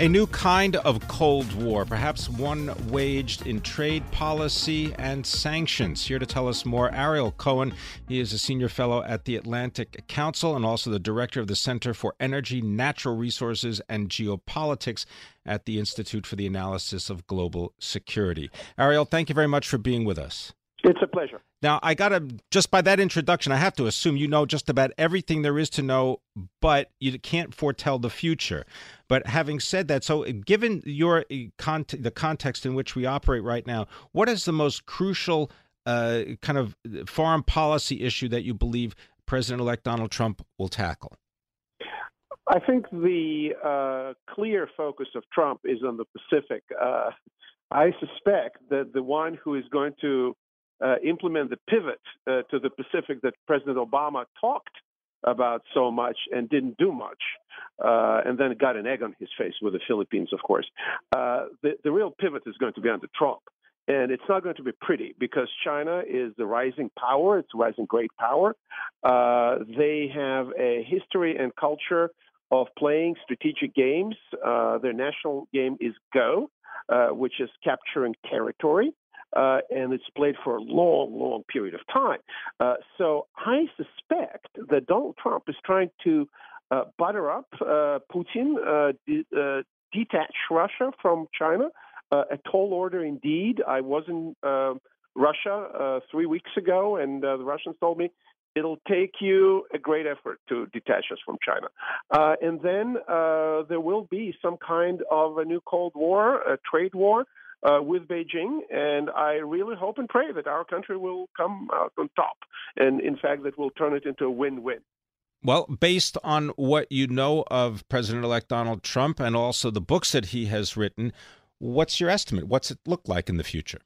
A new kind of Cold War, perhaps one waged in trade policy and sanctions. Here to tell us more, Ariel Cohen. He is a senior fellow at the Atlantic Council and also the director of the Center for Energy, Natural Resources, and Geopolitics at the Institute for the Analysis of Global Security. Ariel, thank you very much for being with us. It's a pleasure. Now, I got to, just by that introduction, I have to assume you know just about everything there is to know, but you can't foretell the future. But having said that, so given your uh, the context in which we operate right now, what is the most crucial uh, kind of foreign policy issue that you believe President elect Donald Trump will tackle? I think the uh, clear focus of Trump is on the Pacific. Uh, I suspect that the one who is going to uh, implement the pivot uh, to the Pacific that President Obama talked about so much and didn't do much, uh, and then got an egg on his face with the Philippines, of course. Uh, the, the real pivot is going to be under Trump. And it's not going to be pretty because China is the rising power. It's a rising great power. Uh, they have a history and culture of playing strategic games. Uh, their national game is Go, which is capturing territory uh, and it's played for a long, long period of time. Uh, so I suspect that Donald Trump is trying to uh, butter up uh, Putin, uh, de- uh, detach Russia from China. a tall order indeed. I was in Russia three weeks ago, and the Russians told me it'll take you a great effort to detach us from China. Uh, and then uh, there will be some kind of a new Cold War, a trade war uh, with Beijing, and I really hope and pray that our country will come out on top, and in fact, that will turn it into a win-win. Well, based on what you know of President elect Donald Trump and also the books that he has written, what's your estimate? What's it look like in the future?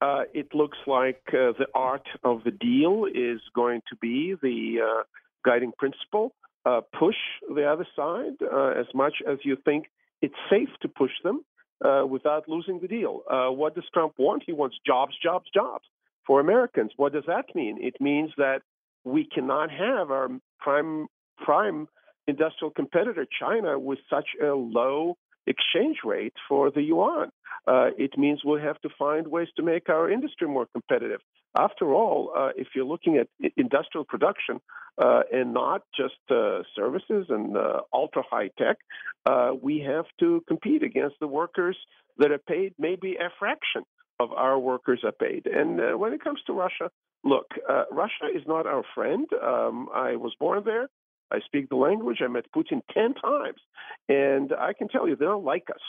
Uh, it looks like uh, the art of the deal is going to be the uh, guiding principle. Uh, push the other side uh, as much as you think it's safe to push them uh, without losing the deal. Uh, what does Trump want? He wants jobs, jobs, jobs for Americans. What does that mean? It means that we cannot have our prime prime industrial competitor China with such a low exchange rate for the yuan. Uh, it means we'll have to find ways to make our industry more competitive. After all, uh, if you're looking at industrial production uh, and not just uh, services and uh, ultra high tech, uh, we have to compete against the workers that are paid maybe a fraction of our workers are paid. And when it comes to Russia, look, Russia is not our friend. Um, I was born there. I speak the language. I met Putin 10 times. And I can tell you, they don't like us.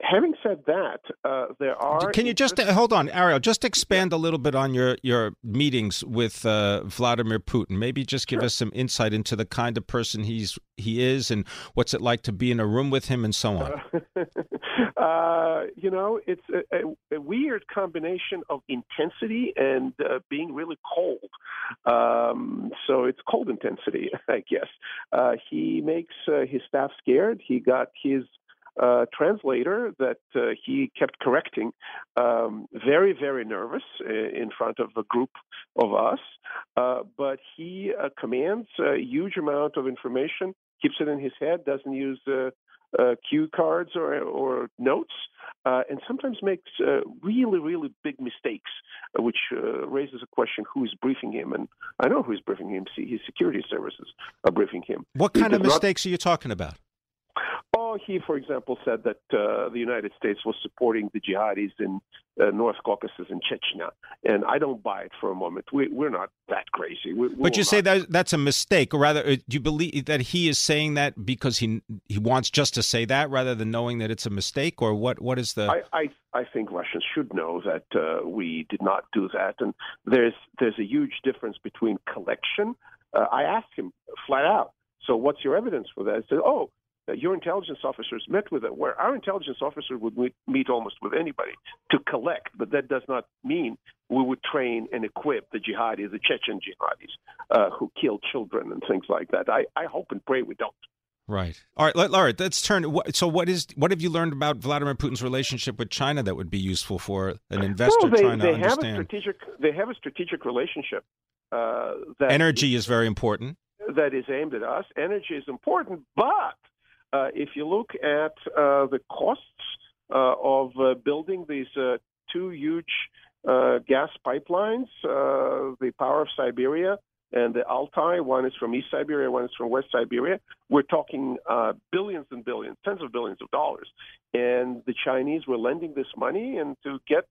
Having said that, uh, there are. Can you just uh, hold on, Ariel? Just expand a little bit on your your meetings with uh, Vladimir Putin. Maybe just give sure. us some insight into the kind of person he's he is, and what's it like to be in a room with him, and so on. Uh, you know, it's a, a, weird combination of intensity and uh, being really cold. Um, so it's cold intensity, I guess. Uh, he makes his staff scared. He got his uh, translator that uh, he kept correcting, um, very, very nervous in front of a group of us. Uh, but he uh, commands a huge amount of information, keeps it in his head, doesn't use uh, uh, cue cards or, or notes, and sometimes makes really, really big mistakes, which raises a question who is briefing him. And I know who is briefing him. See, his security services are briefing him. What kind of mistakes not... are you talking about? He, for example, said that uh, the United States was supporting the jihadis in uh, North Caucasus and Chechnya, and I don't buy it for a moment. We, are not that crazy. We, we but you say that that's a mistake, or rather, uh, do you believe that he is saying that because he he wants just to say that rather than knowing that it's a mistake, or what? What is the? I I, I think Russians should know that uh, we did not do that, and there's there's a huge difference between collection. Uh, I asked him flat out. So what's your evidence for that? He said, "Oh, your intelligence officers met with it, where our intelligence officer would meet, meet almost with anybody to collect, but that does not mean we would train and equip the jihadis, the Chechen jihadis, uh, who kill children and things like that. I, I hope and pray we don't. Right. All right, all right. Let's turn. So, what is what have you learned about Vladimir Putin's relationship with China that would be useful for an investor well, they, trying they to understand? Have a strategic, they have a strategic relationship. Uh, that Energy is very important. That is aimed at us. Energy is important, but if you look at uh, the costs uh, of building these two huge gas pipelines, the Power of Siberia and the Altai, one is from East Siberia, one is from West Siberia. We're talking uh, billions and billions, tens of billions of dollars. And the Chinese were lending this money, and to get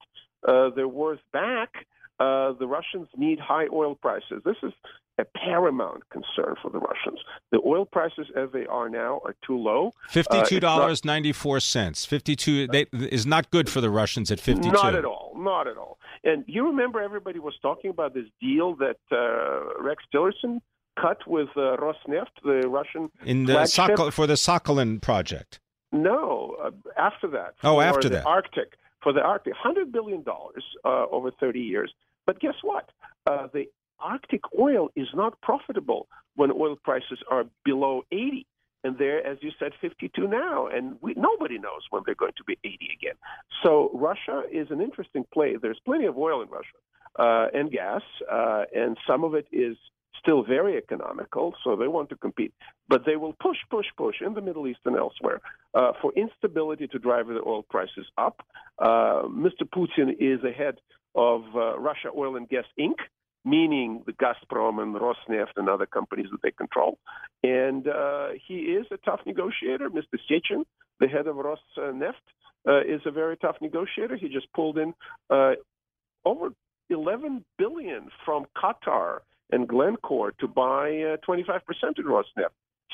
uh, their worth back, uh, the Russians need high oil prices. This is a paramount concern for the Russians. The oil prices, as they are now, are too low. Uh, fifty-two dollars uh, ninety-four cents. Fifty-two they, is not good for the Russians at fifty-two. Not at all. Not at all. And you remember everybody was talking about this deal that uh, Rex Tillerson cut with uh, Rosneft, the Russian in the Sokol, for the Sakhalin project. No, uh, after that. Oh, after the that. Arctic for the Arctic, hundred billion dollars uh, over thirty years. But guess what? the Arctic oil is not profitable when oil prices are below 80. And they're, as you said, 52 now. And we, nobody knows when they're going to be 80 again. So Russia is an interesting play. There's plenty of oil in Russia uh, and gas, uh, and some of it is still very economical, so they want to compete. But they will push, push, push in the Middle East and elsewhere uh, for instability to drive the oil prices up. Uh, Mr. Putin is ahead of uh, Russia Oil and Gas Inc., meaning the Gazprom and Rosneft and other companies that they control. And uh, he is a tough negotiator. Mr. Sechin, the head of Rosneft, uh, is a very tough negotiator. He just pulled in uh, over 11 billion from Qatar and Glencore to buy 25% uh, of Rosneft.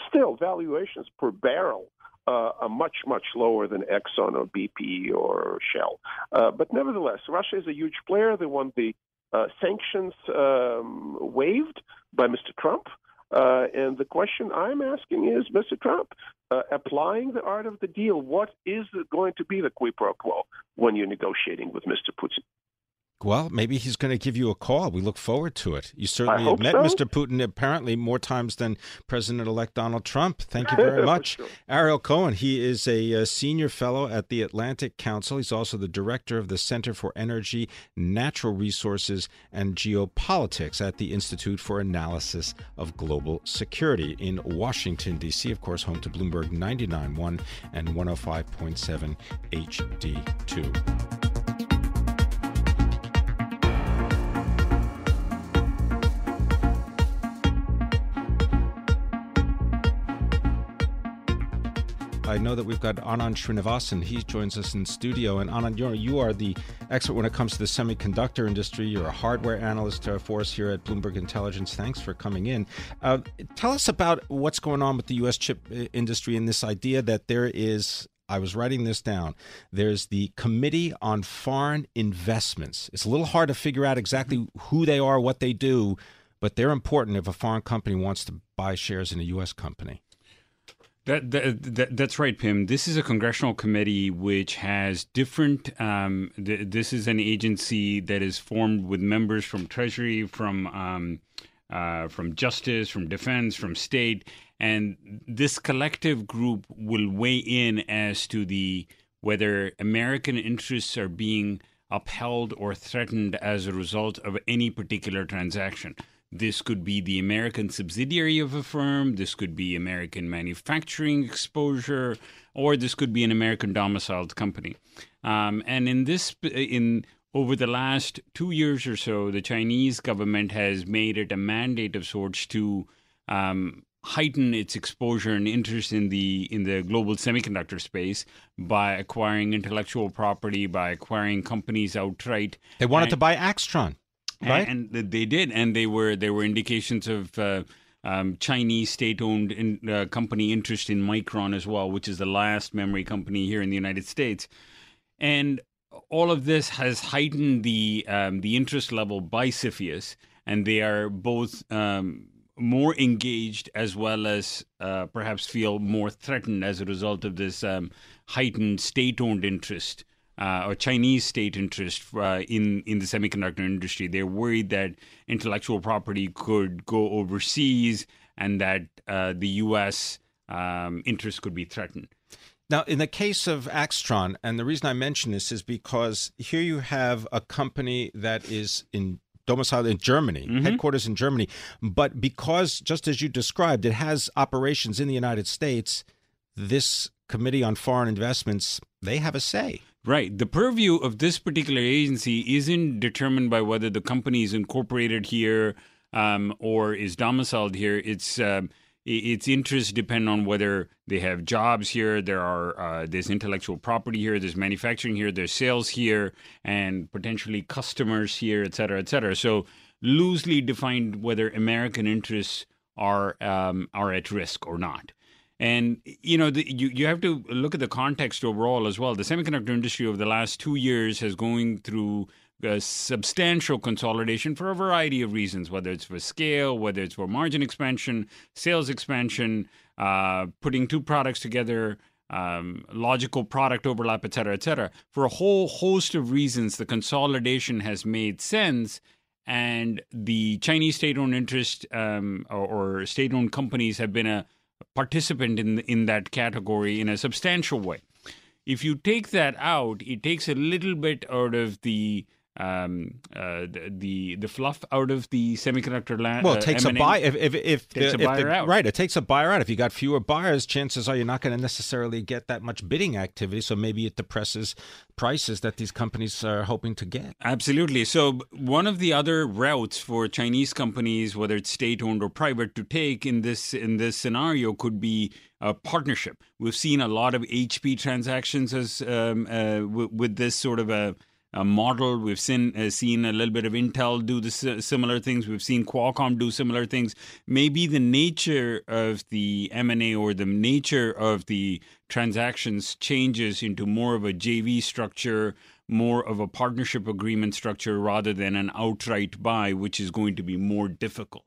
Still, valuations per barrel uh, are much, much lower than Exxon or BP or Shell. Uh, but nevertheless, Russia is a huge player. They want the uh, sanctions um, waived by Mr. Trump. Uh, and the question I'm asking is, Mr. Trump, uh, applying the art of the deal, what is going to be the quid pro quo when you're negotiating with Mr. Putin? Well, maybe he's going to give you a call. We look forward to it. You certainly have met so. Mr. Putin apparently more times than President elect Donald Trump. Thank you very much. sure. Ariel Cohen, he is a, a, uh, senior fellow at the Atlantic Council. He's also the director of the Center for Energy, Natural Resources, and Geopolitics at the Institute for Analysis of Global Security in Washington, D.C., of course, home to Bloomberg 99.1 and 105.7 HD2. I know that we've got Anand Srinivasan. He joins us in studio. And Anand, you are, you are the expert when it comes to the semiconductor industry. You're a hardware analyst uh, for us here at Bloomberg Intelligence. Thanks for coming in. Uh, tell us about what's going on with the U.S. chip uh, industry and this idea that there is I was writing this down. There's the Committee on Foreign Investments. It's a little hard to figure out exactly who they are, what they do, but they're important if a foreign company wants to buy shares in a U.S. company. That, that, that, that's right, Pimm. This is a congressional committee which has different. Um, th- this is an agency that is formed with members from Treasury, from um, uh, from Justice, from Defense, from State, and this collective group will weigh in as to the whether American interests are being upheld or threatened as a result of any particular transaction. This could be the American subsidiary of a firm. This could be American manufacturing exposure, or this could be an American domiciled company. Um, and in this, in over the last two years or so, the Chinese government has made it a mandate of sorts to um, heighten its exposure and interest in the in the global semiconductor space by acquiring intellectual property, by acquiring companies outright. They wanted and, to buy Aixtron right? And, they did, and they were there were indications of uh, um, Chinese state-owned in, uh, company interest in Micron as well, which is the last memory company here in the United States, and all of this has heightened the um, the interest level by CFIUS, and they are both. Um, more engaged as well as uh, perhaps feel more threatened as a result of this um, heightened state owned interest uh, or Chinese state interest uh, in in the semiconductor industry. They're worried that intellectual property could go overseas and that uh, the U.S. Um, interest could be threatened. Now, in the case of Aixtron, and the reason I mention this is because here you have a company that is in domiciled in Germany, mm-hmm. headquarters in Germany, but because, just as you described, it has operations in the United States, this Committee on Foreign Investments, they have a say. Right. The purview of this particular agency isn't determined by whether the company is incorporated here um, or is domiciled here. It's uh, its interests depend on whether they have jobs here. There are uh, there's intellectual property here. There's manufacturing here. There's sales here, and potentially customers here, et cetera, et cetera. So loosely defined whether American interests are um, are at risk or not. And you know, the, you you have to look at the context overall as well. The semiconductor industry over the last two years has going through substantial consolidation for a variety of reasons, whether it's for scale, whether it's for margin expansion, sales expansion, uh, putting two products together, um, logical product overlap, et cetera, et cetera. For a whole host of reasons, the consolidation has made sense. And the Chinese state owned interest um, or, or state owned companies have been a participant in in that category in a substantial way. If you take that out, it takes a little bit out of the um, uh, the the fluff out of the semiconductor land. Well, it takes uh, a buy if if if, if, buyer the, out. right. It takes a buyer out. If you got fewer buyers, chances are you're not going to necessarily get that much bidding activity. So maybe it depresses prices that these companies are hoping to get. Absolutely. So one of the other routes for Chinese companies, whether it's state owned or private, to take in this in this scenario could be a partnership. We've seen a lot of HP transactions as um, uh, w- with this sort of a uh, model. We've seen uh, seen a little bit of Intel do the similar things. We've seen Qualcomm do similar things. Maybe the nature of the M and A or the nature of the transactions changes into more of a JV structure, more of a partnership agreement structure, rather than an outright buy, which is going to be more difficult.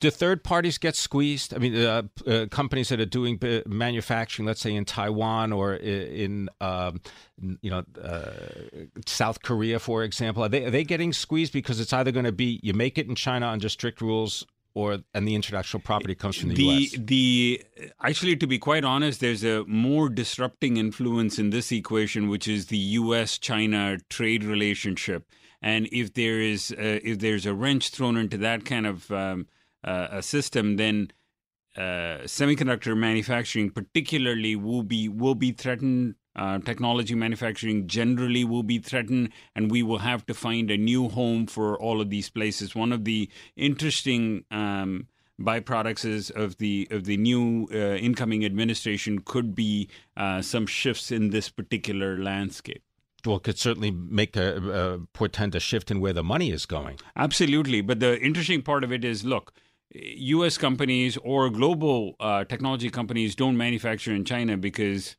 Do third parties get squeezed? I mean, uh, uh, companies that are doing manufacturing, let's say in Taiwan or in, um, you know uh, South Korea, for example, are they are they getting squeezed because it's either going to be you make it in China under strict rules, or and the intellectual property comes from the, the U.S. The actually, to be quite honest, there's a more disrupting influence in this equation, which is the U.S.-China trade relationship. And if there is uh, if there's a wrench thrown into that kind of um, uh, a system, then uh, semiconductor manufacturing, particularly, will be will be threatened. Uh, technology manufacturing generally will be threatened, and we will have to find a new home for all of these places. One of the interesting um, byproducts is of the of the new uh, incoming administration could be uh, some shifts in this particular landscape well, could certainly make a, a, portend a shift in where the money is going. Absolutely, but the interesting part of it is, look, U.S. companies or global uh, technology companies don't manufacture in China because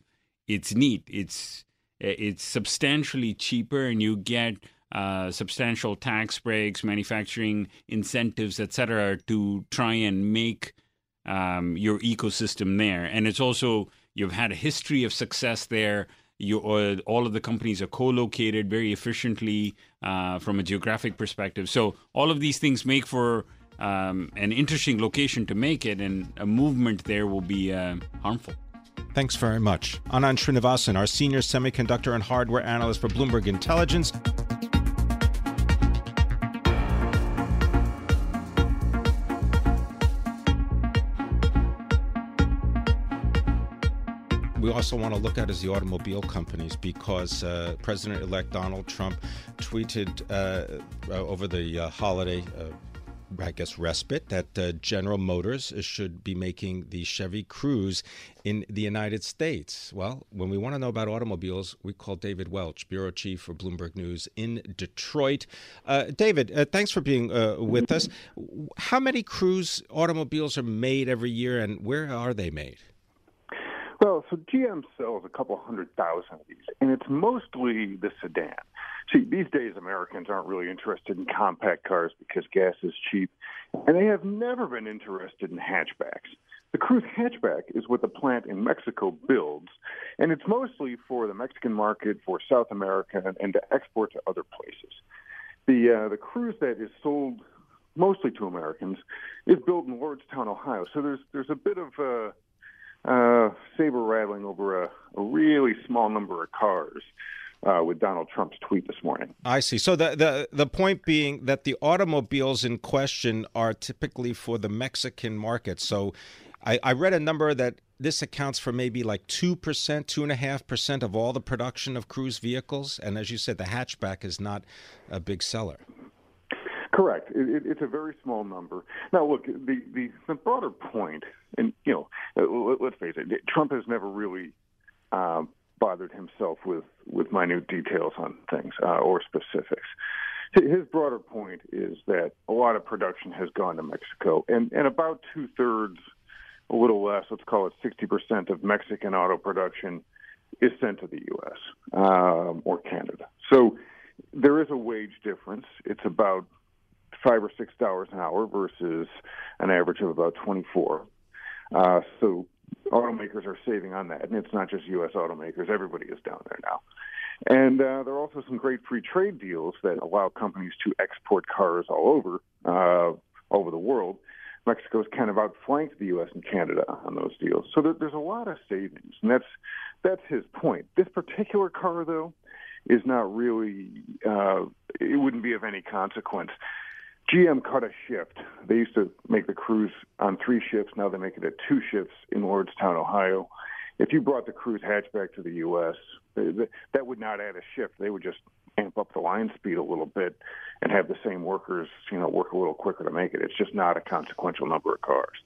it's neat. It's it's substantially cheaper, and you get uh, substantial tax breaks, manufacturing incentives, etc., to try and make um, your ecosystem there. And it's also you've had a history of success there. You, uh, all of the companies are co-located very efficiently uh, from a geographic perspective. So all of these things make for um, an interesting location to make it, and a movement there will be uh, harmful. Thanks very much. Anand Srinivasan, our senior semiconductor and hardware analyst for Bloomberg Intelligence. we also want to look at is the automobile companies because uh, President elect Donald Trump tweeted uh, uh over the uh, holiday. I guess respite that uh, General Motors should be making the Chevy Cruze in the United States. Well, when we want to know about automobiles, we call David Welch, bureau chief for Bloomberg News in Detroit. Uh, David, uh, thanks for being uh, with us. How many Cruze automobiles are made every year, and where are they made? Well, so GM sells a couple hundred thousand of these, and it's mostly the sedan. See, these days Americans aren't really interested in compact cars because gas is cheap, and they have never been interested in hatchbacks. The Cruze hatchback is what the plant in Mexico builds, and it's mostly for the Mexican market, for South America, and to export to other places. The uh, the Cruze that is sold mostly to Americans is built in Lordstown, Ohio. So there's there's a bit of uh, uh, saber rattling over a, a really small number of cars. Uh, with Donald Trump's tweet this morning. I see. So the, the the point being that the automobiles in question are typically for the Mexican market. So I, I read a number that this accounts for maybe like two percent, two and a half percent of all the production of Cruze vehicles. And as you said, the hatchback is not a big seller. Correct. It, it, it's a very small number. Now, look, the, the, the broader point, and you know, uh, let, us face it, Trump has never really um, bothered himself with with minute details on things uh, or specifics. His broader point is that a lot of production has gone to Mexico, and and about two thirds, a little less, let's call it sixty percent of Mexican auto production is sent to the U.S. Um, or Canada. So there is a wage difference. It's about five or six dollars an hour versus an average of about 24. Uh, so automakers are saving on that, and it's not just U.S. automakers; everybody is down there now. And uh, there are also some great free trade deals that allow companies to export cars all over uh, over the world. Mexico's kind of outflanked the U.S. and Canada on those deals, so there, there's a lot of savings, and that's that's his point. This particular car, though, is not really uh, it wouldn't be of any consequence GM cut a shift. They used to make the Cruze on three shifts. Now they make it at two shifts in Lordstown, Ohio. If you brought the Cruze hatchback to the U.S., that would not add a shift. They would just amp up the line speed a little bit and have the same workers, you know, work a little quicker to make it. It's just not a consequential number of cars.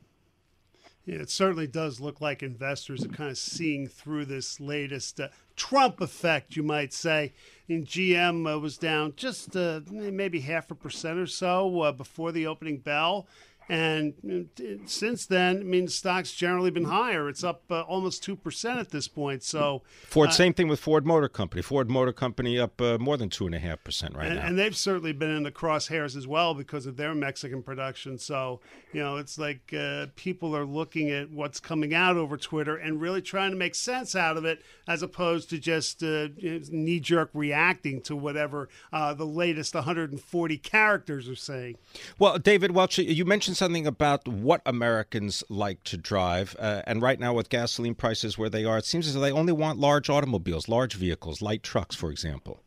It certainly does look like investors are kind of seeing through this latest uh, Trump effect, you might say. And GM uh, was down just uh, maybe half a percent or so uh, before the opening bell. And uh, since then, I mean, stock's generally been higher. It's up uh, almost 2% at this point. So Ford, uh, same thing with Ford Motor Company. Ford Motor Company up uh, more than 2.5% right and, now. And they've certainly been in the crosshairs as well because of their Mexican production. So, you know, it's like uh, people are looking at what's coming out over Twitter and really trying to make sense out of it as opposed to just uh, knee jerk reacting to whatever the latest 140 characters are saying. Well, David Welch, you mentioned something about what Americans like to drive. Uh, and right now, with gasoline prices where they are, it seems as though they only want large automobiles, large vehicles, light trucks, for example.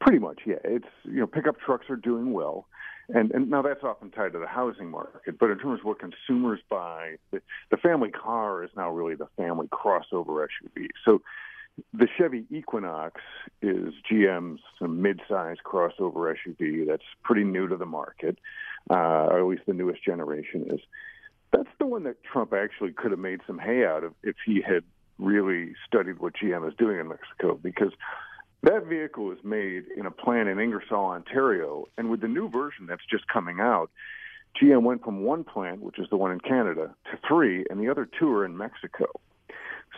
Pretty much, yeah. It's you know, pickup trucks are doing well. And, and now that's often tied to the housing market. But in terms of what consumers buy, the, the family car is now really the family crossover SUV. So the Chevy Equinox is GM's mid-size crossover SUV that's pretty new to the market uh, or at least the newest generation is. That's the one that Trump actually could have made some hay out of if he had really studied what GM is doing in Mexico, because that vehicle is made in a plant in Ingersoll, Ontario, and with the new version that's just coming out, GM went from one plant, which is the one in Canada, to three, and the other two are in Mexico.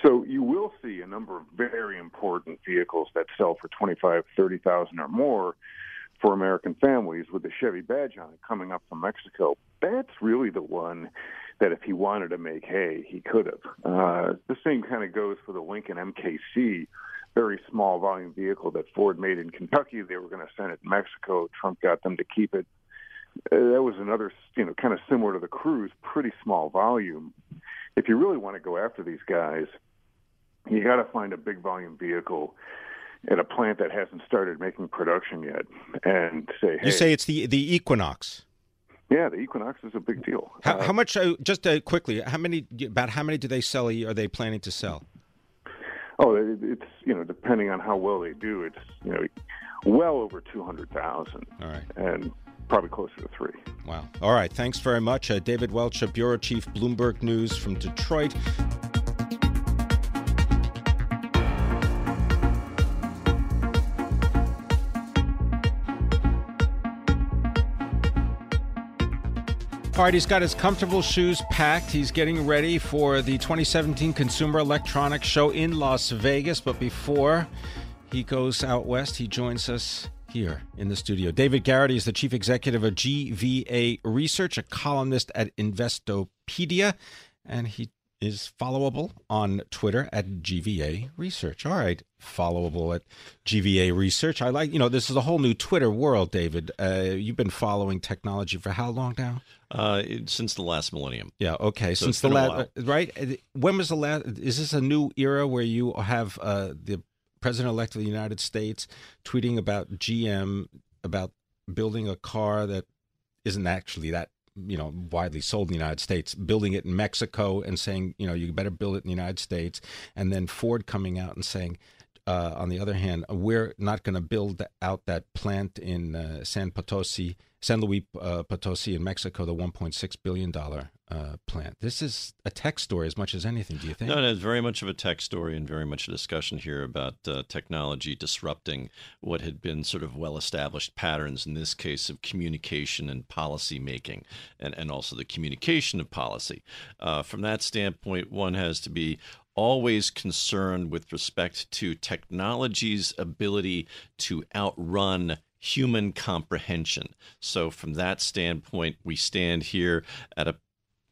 So you will see a number of very important vehicles that sell for twenty five, thirty thousand or more for American families with the Chevy badge on it coming up from Mexico. That's really the one that if he wanted to make hay, he could have. Uh, the same kind of goes for the Lincoln MKC, very small volume vehicle that Ford made in Kentucky. They were going to send it to Mexico. Trump got them to keep it. Uh, that was another, you know, kind of similar to the Cruze, pretty small volume. If you really want to go after these guys, you got to find a big volume vehicle at a plant that hasn't started making production yet, and say, hey, You say it's the the Equinox. yeah, the Equinox is a big deal. How, Uh, how much? Uh, just uh, quickly, how many? About how many do they sell? Are they planning to sell? Oh, it, it's you know depending on how well they do, it's you know well over two hundred thousand, All right. and probably closer to three. Wow. All right. Thanks very much, uh, David Welch, bureau chief, Bloomberg News from Detroit. All right, he's got his comfortable shoes packed. He's getting ready for the 2017 Consumer Electronics Show in Las Vegas. But before he goes out west, he joins us here in the studio. David Garrity is the chief executive of GVA Research, a columnist at Investopedia, and he is followable on Twitter at GVA Research. All right, followable at GVA Research. I like, you know, this is a whole new Twitter world, David. Uh, you've been following technology for how long now? Uh, it- since the last millennium. Yeah. Okay. So Since the last, right? Uh, When was the last? Is this a new era where you have uh, the president-elect of the United States tweeting about GM about building a car that isn't actually that you know widely sold in the United States, building it in Mexico and saying you know you better build it in the United States, and then Ford coming out and saying. Uh, on the other hand, we're not going to build out that plant in uh, San Potosi, San Luis uh, Potosi in Mexico, the 1.6 billion dollar uh, plant. This is a tech story as much as anything. Do you think? No, no, it's very much of a tech story and very much a discussion here about uh, technology disrupting what had been sort of well established patterns, in this case of communication and policy making, and, and also the communication of policy. Uh, from that standpoint, one has to be always concerned with respect to technology's ability to outrun human comprehension. So, from that standpoint, we stand here at a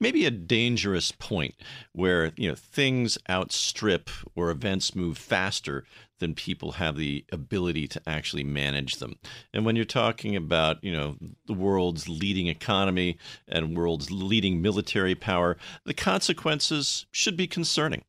maybe a dangerous point where you know things outstrip or events move faster than people have the ability to actually manage them. And when you're talking about, you know, the world's leading economy and world's leading military power, the consequences should be concerning.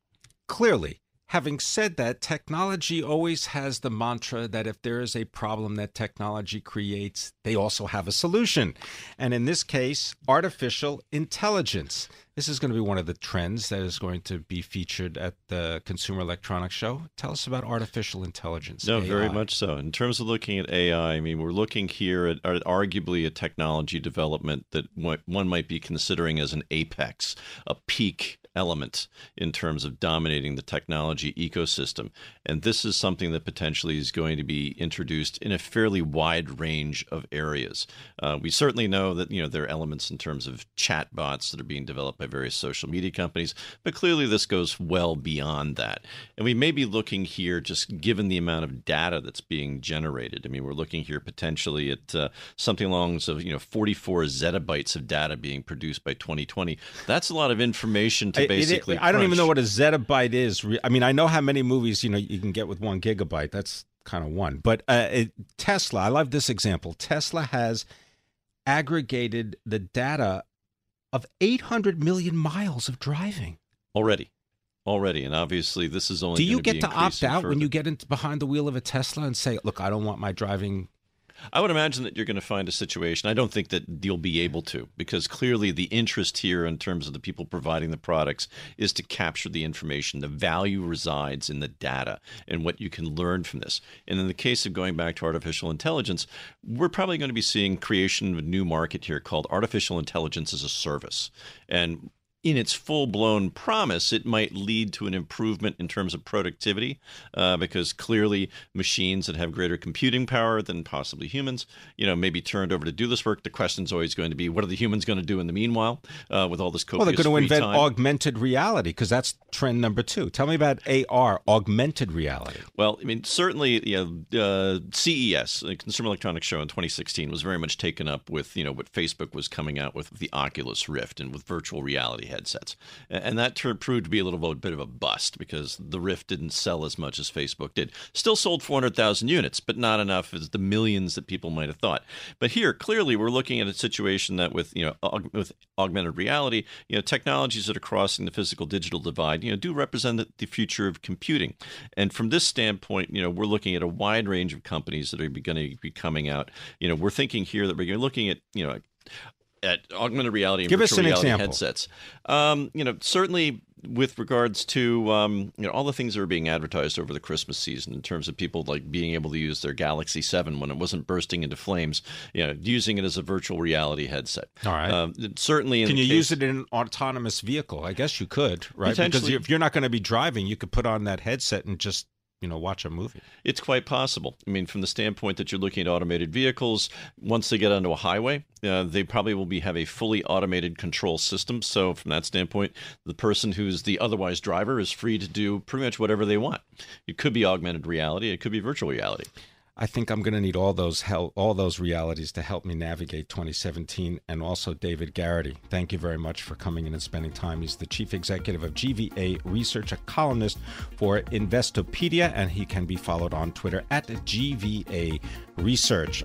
Clearly, having said that, technology always has the mantra that if there is a problem that technology creates, they also have a solution. And in this case, artificial intelligence. This is going to be one of the trends that is going to be featured at the Consumer Electronics Show. Tell us about artificial intelligence. No, very much so. In terms of looking at AI, I mean, we're looking here at, at arguably a technology development that one might be considering as an apex, a peak element in terms of dominating the technology ecosystem. And this is something that potentially is going to be introduced in a fairly wide range of areas. Uh, we certainly know that you know there are elements in terms of chatbots that are being developed by various social media companies, but clearly this goes well beyond that. And we may be looking here, just given the amount of data that's being generated. I mean, we're looking here potentially at uh, something along of you know 44 zettabytes of data being produced by 2020. That's a lot of information to It- it- basically. I don't even know what a zettabyte is. I mean, I know how many movies you know you can get with one gigabyte. That's kind of one. But uh, it, Tesla, I love this example. Tesla has aggregated the data of 800 million miles of driving. already. Already, and obviously, this is only. Do you get to opt out when you get into behind the wheel of a Tesla and say, "Look, I don't want my driving." I would imagine that you're going to find a situation. I don't think that you'll be able to, because clearly the interest here, in terms of the people providing the products, is to capture the information. The value resides in the data and what you can learn from this. And in the case of going back to artificial intelligence, we're probably going to be seeing creation of a new market here called artificial intelligence as a service. And in its full blown promise, it might lead to an improvement in terms of productivity, uh, because clearly machines that have greater computing power than possibly humans, you know, may be turned over to do this work. The question's always going to be, what are the humans going to do in the meanwhile uh, with all this copious Well, they're going to invent time? augmented reality because that's trend number two. Tell me about AR, augmented reality. Well, I mean, certainly, you know, uh, CES, the Consumer Electronics Show in 2016, was very much taken up with, you know, what Facebook was coming out with the Oculus Rift and with virtual reality headsets. And that turned, proved to be a little bit of a bust because the Rift didn't sell as much as Facebook did. Still sold 400,000 units, but not enough as the millions that people might have thought. But here, clearly, we're looking at a situation that with, you know, aug- with augmented reality, you know, technologies that are crossing the physical digital divide, you know, do represent the future of computing. And from this standpoint, you know, we're looking at a wide range of companies that are going to be coming out. You know, we're thinking here that we're looking at, you know, at augmented reality and Give virtual us an reality example. headsets. Um, you know, certainly with regards to um, you know all the things that are being advertised over the Christmas season in terms of people like being able to use their Galaxy Seven when it wasn't bursting into flames, you know, using it as a virtual reality headset. All right. Um, certainly, in Can you case- use it in an autonomous vehicle? I guess you could, right? Because if you're not going to be driving, you could put on that headset and just you know watch a movie. It's quite possible. I mean, from the standpoint that you're looking at automated vehicles, once they get onto a highway, uh, they probably will be have a fully automated control system. So, from that standpoint, the person who's the otherwise driver is free to do pretty much whatever they want. It could be augmented reality. It could be virtual reality. I think I'm going to need all those all those realities to help me navigate 2017. And also David Garrity, thank you very much for coming in and spending time. He's the chief executive of GVA Research, a columnist for Investopedia, and he can be followed on Twitter at GVA Research.